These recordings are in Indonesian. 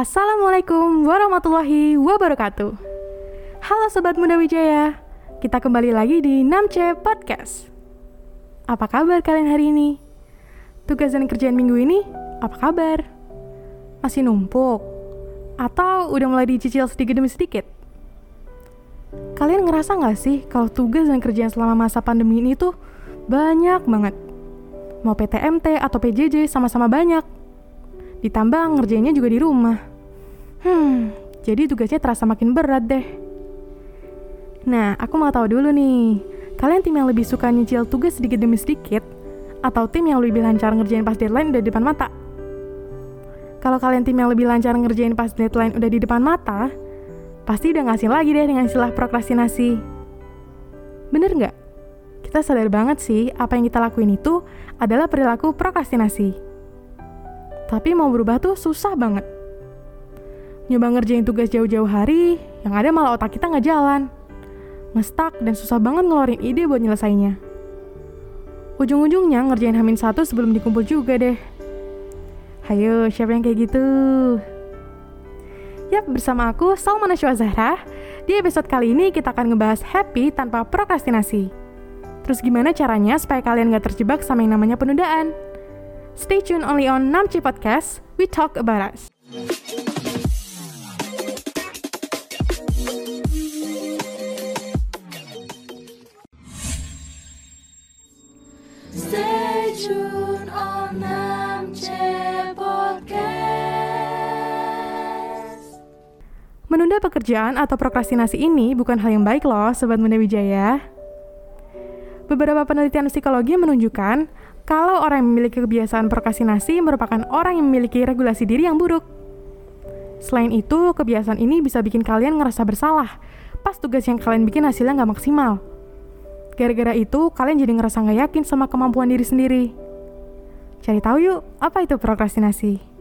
Assalamualaikum warahmatullahi wabarakatuh. Halo Sobat Muda Wijaya, kita kembali lagi di 6C Podcast. Apa kabar kalian hari ini? Tugas dan kerjaan minggu ini, apa kabar? Masih numpuk? Atau udah mulai dicicil sedikit demi sedikit? Kalian ngerasa nggak sih kalau tugas dan kerjaan selama masa pandemi ini tuh banyak banget? Mau PTMT atau PJJ sama-sama banyak Ditambah ngerjainnya juga di rumah. Hmm, jadi tugasnya terasa makin berat deh. Nah, aku mau tahu dulu nih, kalian tim yang lebih suka nyicil tugas sedikit demi sedikit, atau tim yang lebih lancar ngerjain pas deadline udah di depan mata? Kalau kalian tim yang lebih lancar ngerjain pas deadline udah di depan mata, pasti udah ngasih lagi deh dengan istilah prokrastinasi. Bener nggak? Kita sadar banget sih, apa yang kita lakuin itu adalah perilaku prokrastinasi. Tapi mau berubah tuh susah banget. Nyoba ngerjain tugas jauh-jauh hari, yang ada malah otak kita nggak jalan. Ngestak dan susah banget ngeluarin ide buat nyelesainnya. Ujung-ujungnya ngerjain hamin satu sebelum dikumpul juga deh. Hayo, siapa yang kayak gitu? Yap, bersama aku Salmana Zahra. Di episode kali ini kita akan ngebahas happy tanpa prokrastinasi. Terus gimana caranya supaya kalian gak terjebak sama yang namanya penundaan? Stay tuned only on Namchi Podcast. We talk about us. Menunda pekerjaan atau prokrastinasi ini bukan hal yang baik loh, Sobat Muda Wijaya. Beberapa penelitian psikologi menunjukkan kalau orang yang memiliki kebiasaan prokrastinasi merupakan orang yang memiliki regulasi diri yang buruk. Selain itu, kebiasaan ini bisa bikin kalian ngerasa bersalah pas tugas yang kalian bikin hasilnya nggak maksimal. Gara-gara itu, kalian jadi ngerasa nggak yakin sama kemampuan diri sendiri. Cari tahu yuk, apa itu prokrastinasi?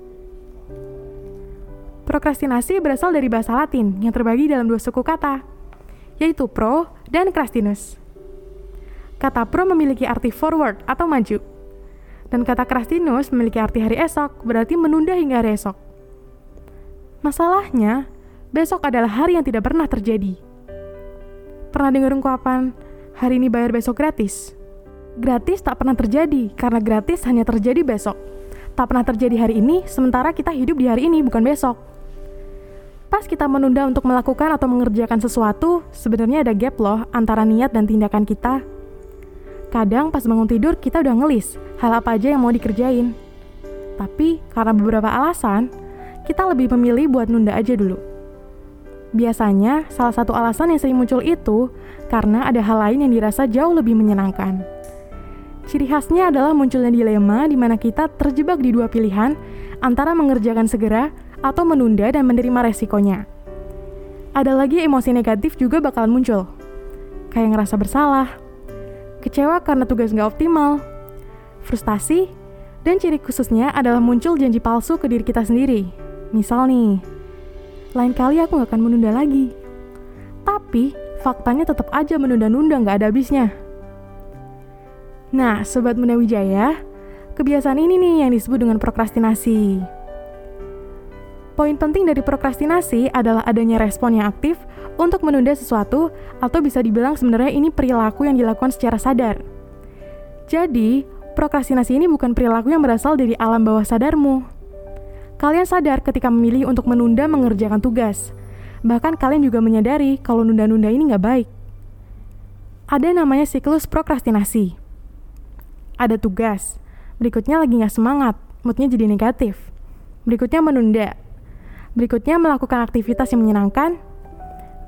Prokrastinasi berasal dari bahasa Latin yang terbagi dalam dua suku kata, yaitu pro dan crastinus. Kata pro memiliki arti forward atau maju, dan kata krastinus memiliki arti hari esok, berarti menunda hingga hari esok. Masalahnya, besok adalah hari yang tidak pernah terjadi. Pernah dengar ungkapan, hari ini bayar besok gratis? Gratis tak pernah terjadi, karena gratis hanya terjadi besok. Tak pernah terjadi hari ini, sementara kita hidup di hari ini, bukan besok. Pas kita menunda untuk melakukan atau mengerjakan sesuatu, sebenarnya ada gap loh antara niat dan tindakan kita Kadang pas bangun tidur kita udah ngelis hal apa aja yang mau dikerjain. Tapi karena beberapa alasan, kita lebih memilih buat nunda aja dulu. Biasanya, salah satu alasan yang sering muncul itu karena ada hal lain yang dirasa jauh lebih menyenangkan. Ciri khasnya adalah munculnya dilema di mana kita terjebak di dua pilihan antara mengerjakan segera atau menunda dan menerima resikonya. Ada lagi emosi negatif juga bakalan muncul, kayak ngerasa bersalah, kecewa karena tugas nggak optimal, frustasi, dan ciri khususnya adalah muncul janji palsu ke diri kita sendiri. Misal nih, lain kali aku nggak akan menunda lagi. Tapi, faktanya tetap aja menunda-nunda nggak ada habisnya. Nah, Sobat Muda Wijaya, kebiasaan ini nih yang disebut dengan prokrastinasi. Poin penting dari prokrastinasi adalah adanya respon yang aktif untuk menunda sesuatu atau bisa dibilang sebenarnya ini perilaku yang dilakukan secara sadar. Jadi, prokrastinasi ini bukan perilaku yang berasal dari alam bawah sadarmu. Kalian sadar ketika memilih untuk menunda mengerjakan tugas. Bahkan kalian juga menyadari kalau nunda-nunda ini nggak baik. Ada namanya siklus prokrastinasi. Ada tugas, berikutnya lagi nggak semangat, moodnya jadi negatif. Berikutnya menunda, berikutnya melakukan aktivitas yang menyenangkan,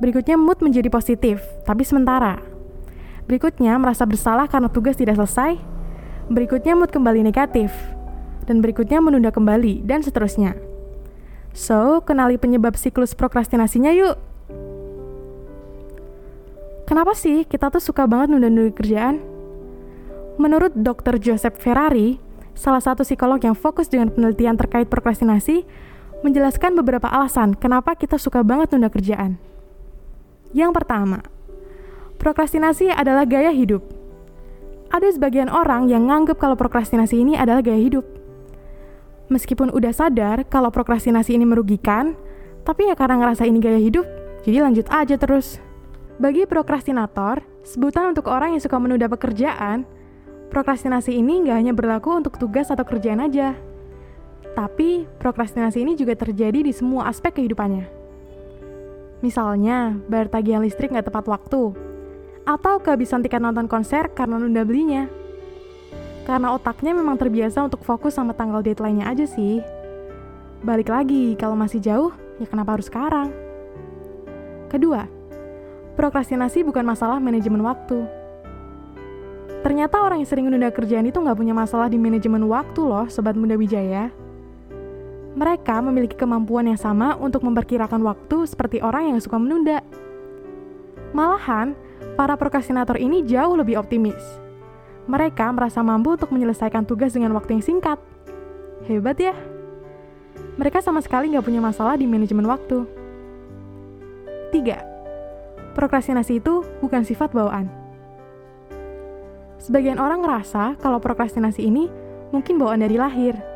Berikutnya mood menjadi positif, tapi sementara. Berikutnya merasa bersalah karena tugas tidak selesai. Berikutnya mood kembali negatif. Dan berikutnya menunda kembali, dan seterusnya. So, kenali penyebab siklus prokrastinasinya yuk. Kenapa sih kita tuh suka banget nunda-nunda kerjaan? Menurut Dr. Joseph Ferrari, salah satu psikolog yang fokus dengan penelitian terkait prokrastinasi, menjelaskan beberapa alasan kenapa kita suka banget nunda kerjaan. Yang pertama, prokrastinasi adalah gaya hidup. Ada sebagian orang yang nganggap kalau prokrastinasi ini adalah gaya hidup. Meskipun udah sadar kalau prokrastinasi ini merugikan, tapi ya karena ngerasa ini gaya hidup, jadi lanjut aja terus. Bagi prokrastinator, sebutan untuk orang yang suka menunda pekerjaan, prokrastinasi ini nggak hanya berlaku untuk tugas atau kerjaan aja. Tapi, prokrastinasi ini juga terjadi di semua aspek kehidupannya. Misalnya, bayar tagihan listrik nggak tepat waktu, atau kehabisan tiket nonton konser karena nunda belinya. Karena otaknya memang terbiasa untuk fokus sama tanggal deadline-nya aja sih. Balik lagi, kalau masih jauh, ya kenapa harus sekarang? Kedua, prokrastinasi bukan masalah manajemen waktu. Ternyata orang yang sering menunda kerjaan itu nggak punya masalah di manajemen waktu loh, Sobat Muda Wijaya. Mereka memiliki kemampuan yang sama untuk memperkirakan waktu seperti orang yang suka menunda. Malahan, para prokrastinator ini jauh lebih optimis. Mereka merasa mampu untuk menyelesaikan tugas dengan waktu yang singkat. Hebat ya! Mereka sama sekali nggak punya masalah di manajemen waktu. 3. Prokrastinasi itu bukan sifat bawaan. Sebagian orang ngerasa kalau prokrastinasi ini mungkin bawaan dari lahir.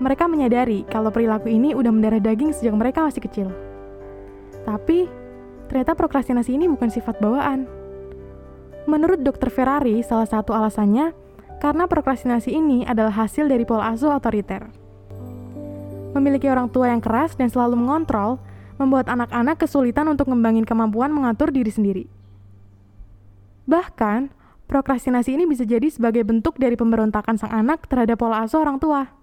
Mereka menyadari kalau perilaku ini udah mendarah daging sejak mereka masih kecil. Tapi, ternyata prokrastinasi ini bukan sifat bawaan. Menurut Dr. Ferrari, salah satu alasannya karena prokrastinasi ini adalah hasil dari pola asuh otoriter. Memiliki orang tua yang keras dan selalu mengontrol membuat anak-anak kesulitan untuk ngembangin kemampuan mengatur diri sendiri. Bahkan, prokrastinasi ini bisa jadi sebagai bentuk dari pemberontakan sang anak terhadap pola asuh orang tua.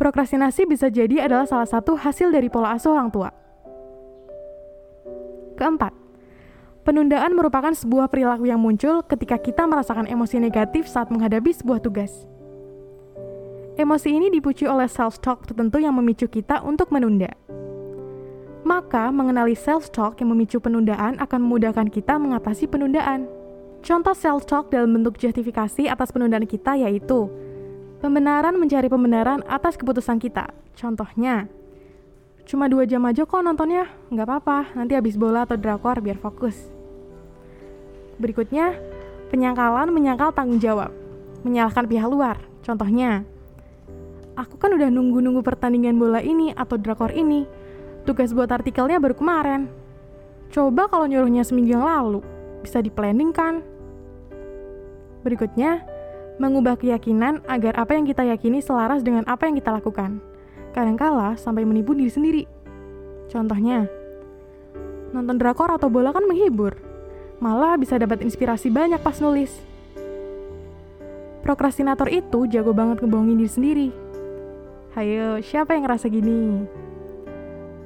Prokrastinasi bisa jadi adalah salah satu hasil dari pola asuh orang tua. Keempat, penundaan merupakan sebuah perilaku yang muncul ketika kita merasakan emosi negatif saat menghadapi sebuah tugas. Emosi ini dipucu oleh self-talk tertentu yang memicu kita untuk menunda. Maka, mengenali self-talk yang memicu penundaan akan memudahkan kita mengatasi penundaan. Contoh self-talk dalam bentuk justifikasi atas penundaan kita yaitu Pembenaran mencari pembenaran atas keputusan kita. Contohnya, cuma dua jam aja kok nontonnya, nggak apa-apa, nanti habis bola atau drakor biar fokus. Berikutnya, penyangkalan menyangkal tanggung jawab, menyalahkan pihak luar. Contohnya, aku kan udah nunggu-nunggu pertandingan bola ini atau drakor ini, tugas buat artikelnya baru kemarin. Coba kalau nyuruhnya seminggu yang lalu, bisa di-planning kan? Berikutnya, mengubah keyakinan agar apa yang kita yakini selaras dengan apa yang kita lakukan. Kadangkala sampai menipu diri sendiri. Contohnya, nonton drakor atau bola kan menghibur, malah bisa dapat inspirasi banyak pas nulis. Prokrastinator itu jago banget ngebohongin diri sendiri. Hayo, siapa yang ngerasa gini?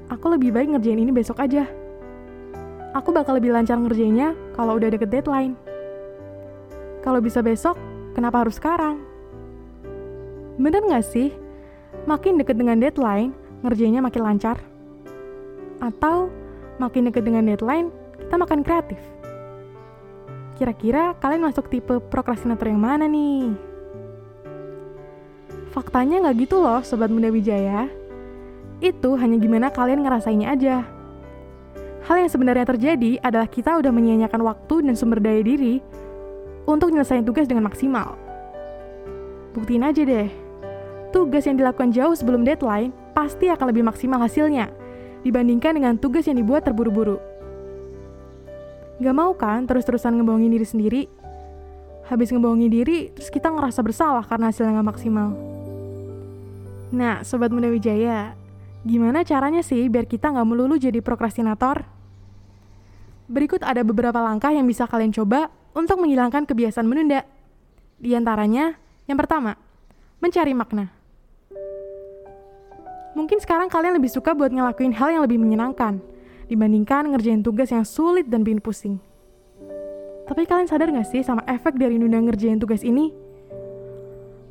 Aku lebih baik ngerjain ini besok aja. Aku bakal lebih lancar ngerjainnya kalau udah deket deadline. Kalau bisa besok, Kenapa harus sekarang? Bener nggak sih? Makin deket dengan deadline, ngerjainnya makin lancar. Atau makin deket dengan deadline, kita makan kreatif. Kira-kira kalian masuk tipe prokrastinator yang mana nih? Faktanya nggak gitu loh, Sobat Muda Wijaya. Itu hanya gimana kalian ngerasainnya aja. Hal yang sebenarnya terjadi adalah kita udah menyia-nyiakan waktu dan sumber daya diri untuk nyelesain tugas dengan maksimal. Buktiin aja deh, tugas yang dilakukan jauh sebelum deadline pasti akan lebih maksimal hasilnya dibandingkan dengan tugas yang dibuat terburu-buru. Gak mau kan terus-terusan ngebohongin diri sendiri? Habis ngebohongin diri, terus kita ngerasa bersalah karena hasilnya gak maksimal. Nah, Sobat Muda Wijaya, gimana caranya sih biar kita nggak melulu jadi prokrastinator? Berikut ada beberapa langkah yang bisa kalian coba untuk menghilangkan kebiasaan menunda. Di antaranya, yang pertama, mencari makna. Mungkin sekarang kalian lebih suka buat ngelakuin hal yang lebih menyenangkan dibandingkan ngerjain tugas yang sulit dan bikin pusing. Tapi kalian sadar gak sih sama efek dari nunda ngerjain tugas ini?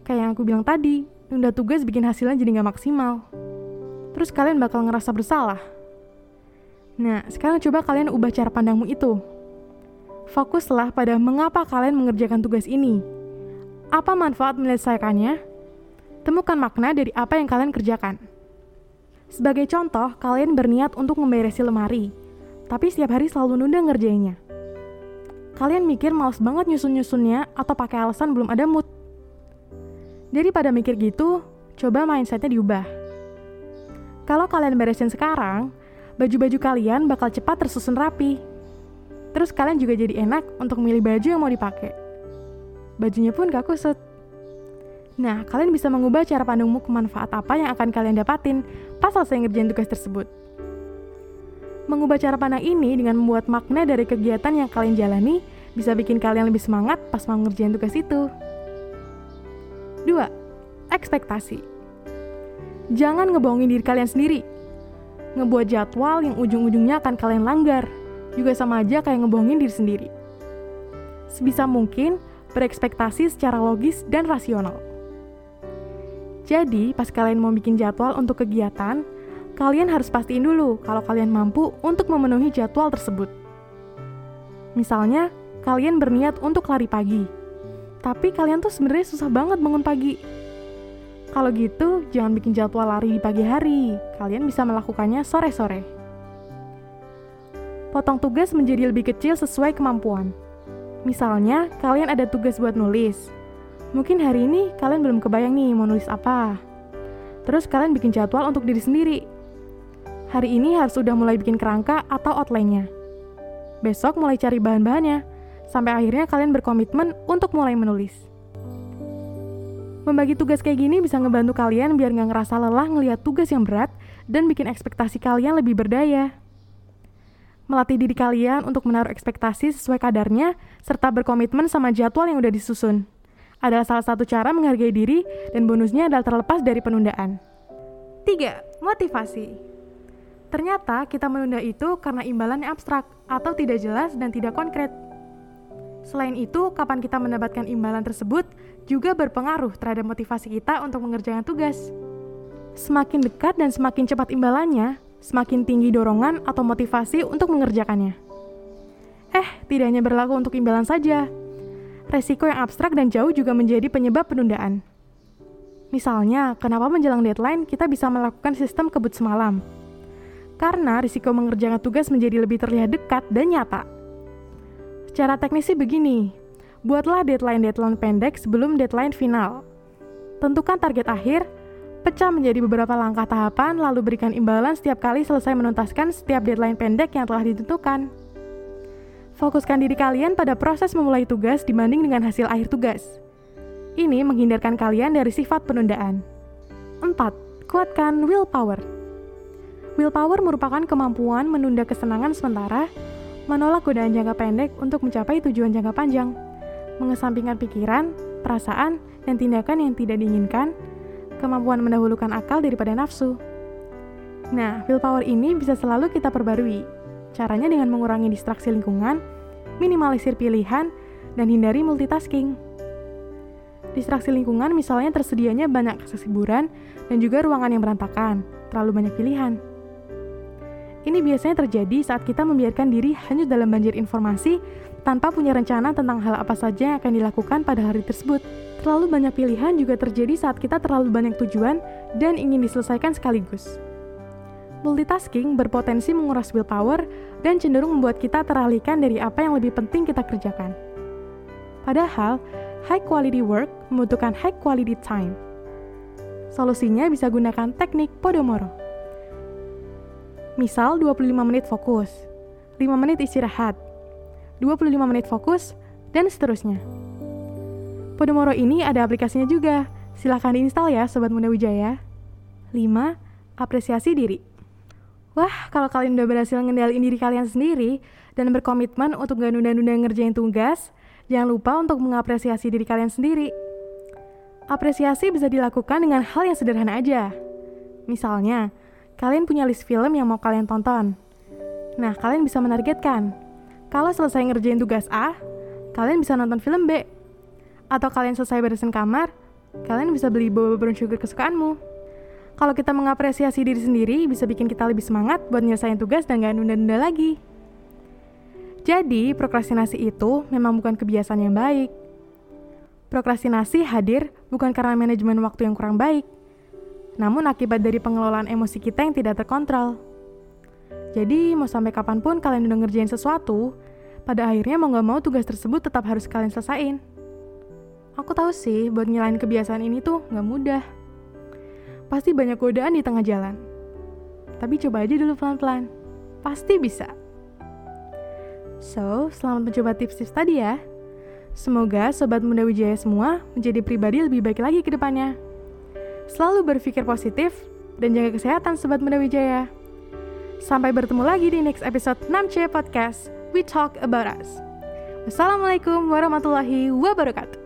Kayak yang aku bilang tadi, nunda tugas bikin hasilnya jadi gak maksimal. Terus kalian bakal ngerasa bersalah. Nah, sekarang coba kalian ubah cara pandangmu itu. Fokuslah pada mengapa kalian mengerjakan tugas ini. Apa manfaat menyelesaikannya? Temukan makna dari apa yang kalian kerjakan. Sebagai contoh, kalian berniat untuk memberesi lemari, tapi setiap hari selalu nunda ngerjainnya. Kalian mikir males banget nyusun-nyusunnya atau pakai alasan belum ada mood. Daripada mikir gitu, coba mindsetnya diubah. Kalau kalian beresin sekarang, baju-baju kalian bakal cepat tersusun rapi. Terus kalian juga jadi enak untuk milih baju yang mau dipakai. Bajunya pun gak kusut. Nah, kalian bisa mengubah cara pandangmu ke manfaat apa yang akan kalian dapatin pas selesai ngerjain tugas tersebut. Mengubah cara pandang ini dengan membuat makna dari kegiatan yang kalian jalani bisa bikin kalian lebih semangat pas mau ngerjain tugas itu. 2. Ekspektasi Jangan ngebohongin diri kalian sendiri. Ngebuat jadwal yang ujung-ujungnya akan kalian langgar – juga sama aja kayak ngebohongin diri sendiri. Sebisa mungkin, berekspektasi secara logis dan rasional. Jadi, pas kalian mau bikin jadwal untuk kegiatan, kalian harus pastiin dulu kalau kalian mampu untuk memenuhi jadwal tersebut. Misalnya, kalian berniat untuk lari pagi, tapi kalian tuh sebenarnya susah banget bangun pagi. Kalau gitu, jangan bikin jadwal lari di pagi hari. Kalian bisa melakukannya sore-sore potong tugas menjadi lebih kecil sesuai kemampuan. Misalnya, kalian ada tugas buat nulis. Mungkin hari ini kalian belum kebayang nih mau nulis apa. Terus kalian bikin jadwal untuk diri sendiri. Hari ini harus sudah mulai bikin kerangka atau outline-nya. Besok mulai cari bahan-bahannya, sampai akhirnya kalian berkomitmen untuk mulai menulis. Membagi tugas kayak gini bisa ngebantu kalian biar nggak ngerasa lelah ngelihat tugas yang berat dan bikin ekspektasi kalian lebih berdaya melatih diri kalian untuk menaruh ekspektasi sesuai kadarnya, serta berkomitmen sama jadwal yang udah disusun. Adalah salah satu cara menghargai diri, dan bonusnya adalah terlepas dari penundaan. 3. Motivasi Ternyata kita menunda itu karena imbalannya abstrak, atau tidak jelas dan tidak konkret. Selain itu, kapan kita mendapatkan imbalan tersebut juga berpengaruh terhadap motivasi kita untuk mengerjakan tugas. Semakin dekat dan semakin cepat imbalannya, semakin tinggi dorongan atau motivasi untuk mengerjakannya. Eh, tidak hanya berlaku untuk imbalan saja. Resiko yang abstrak dan jauh juga menjadi penyebab penundaan. Misalnya, kenapa menjelang deadline kita bisa melakukan sistem kebut semalam? Karena risiko mengerjakan tugas menjadi lebih terlihat dekat dan nyata. Secara teknis sih begini, buatlah deadline-deadline pendek sebelum deadline final. Tentukan target akhir, Pecah menjadi beberapa langkah tahapan, lalu berikan imbalan setiap kali selesai menuntaskan setiap deadline pendek yang telah ditentukan. Fokuskan diri kalian pada proses memulai tugas dibanding dengan hasil akhir tugas. Ini menghindarkan kalian dari sifat penundaan. 4. Kuatkan willpower. Willpower merupakan kemampuan menunda kesenangan sementara, menolak godaan jangka pendek untuk mencapai tujuan jangka panjang, mengesampingkan pikiran, perasaan, dan tindakan yang tidak diinginkan, kemampuan mendahulukan akal daripada nafsu. Nah, willpower ini bisa selalu kita perbarui. Caranya dengan mengurangi distraksi lingkungan, minimalisir pilihan, dan hindari multitasking. Distraksi lingkungan misalnya tersedianya banyak akses dan juga ruangan yang berantakan, terlalu banyak pilihan. Ini biasanya terjadi saat kita membiarkan diri hanyut dalam banjir informasi tanpa punya rencana tentang hal apa saja yang akan dilakukan pada hari tersebut. Terlalu banyak pilihan juga terjadi saat kita terlalu banyak tujuan dan ingin diselesaikan sekaligus. Multitasking berpotensi menguras willpower dan cenderung membuat kita teralihkan dari apa yang lebih penting kita kerjakan. Padahal, high quality work membutuhkan high quality time. Solusinya bisa gunakan teknik Podomoro. Misal 25 menit fokus, 5 menit istirahat, 25 menit fokus, dan seterusnya. Podomoro ini ada aplikasinya juga. Silahkan diinstal ya Sobat Muda Wijaya. 5. Apresiasi diri. Wah, kalau kalian udah berhasil ngendaliin diri kalian sendiri dan berkomitmen untuk gak nunda-nunda ngerjain tugas, jangan lupa untuk mengapresiasi diri kalian sendiri. Apresiasi bisa dilakukan dengan hal yang sederhana aja. Misalnya, kalian punya list film yang mau kalian tonton. Nah, kalian bisa menargetkan. Kalau selesai ngerjain tugas A, kalian bisa nonton film B atau kalian selesai beresin kamar, kalian bisa beli boba brown sugar kesukaanmu. Kalau kita mengapresiasi diri sendiri, bisa bikin kita lebih semangat buat nyelesain tugas dan gak nunda-nunda lagi. Jadi, prokrastinasi itu memang bukan kebiasaan yang baik. Prokrastinasi hadir bukan karena manajemen waktu yang kurang baik, namun akibat dari pengelolaan emosi kita yang tidak terkontrol. Jadi, mau sampai kapan pun kalian udah ngerjain sesuatu, pada akhirnya mau gak mau tugas tersebut tetap harus kalian selesaiin. Aku tahu sih, buat ngilain kebiasaan ini tuh nggak mudah. pasti banyak godaan di tengah jalan. Tapi coba aja dulu pelan-pelan. Pasti bisa. So, selamat mencoba tips-tips tadi ya. Semoga Sobat Muda Wijaya semua menjadi pribadi lebih baik lagi ke depannya. Selalu berpikir positif dan jaga kesehatan Sobat Muda Wijaya. Sampai bertemu lagi di next episode 6C Podcast, We Talk About Us. Wassalamualaikum warahmatullahi wabarakatuh.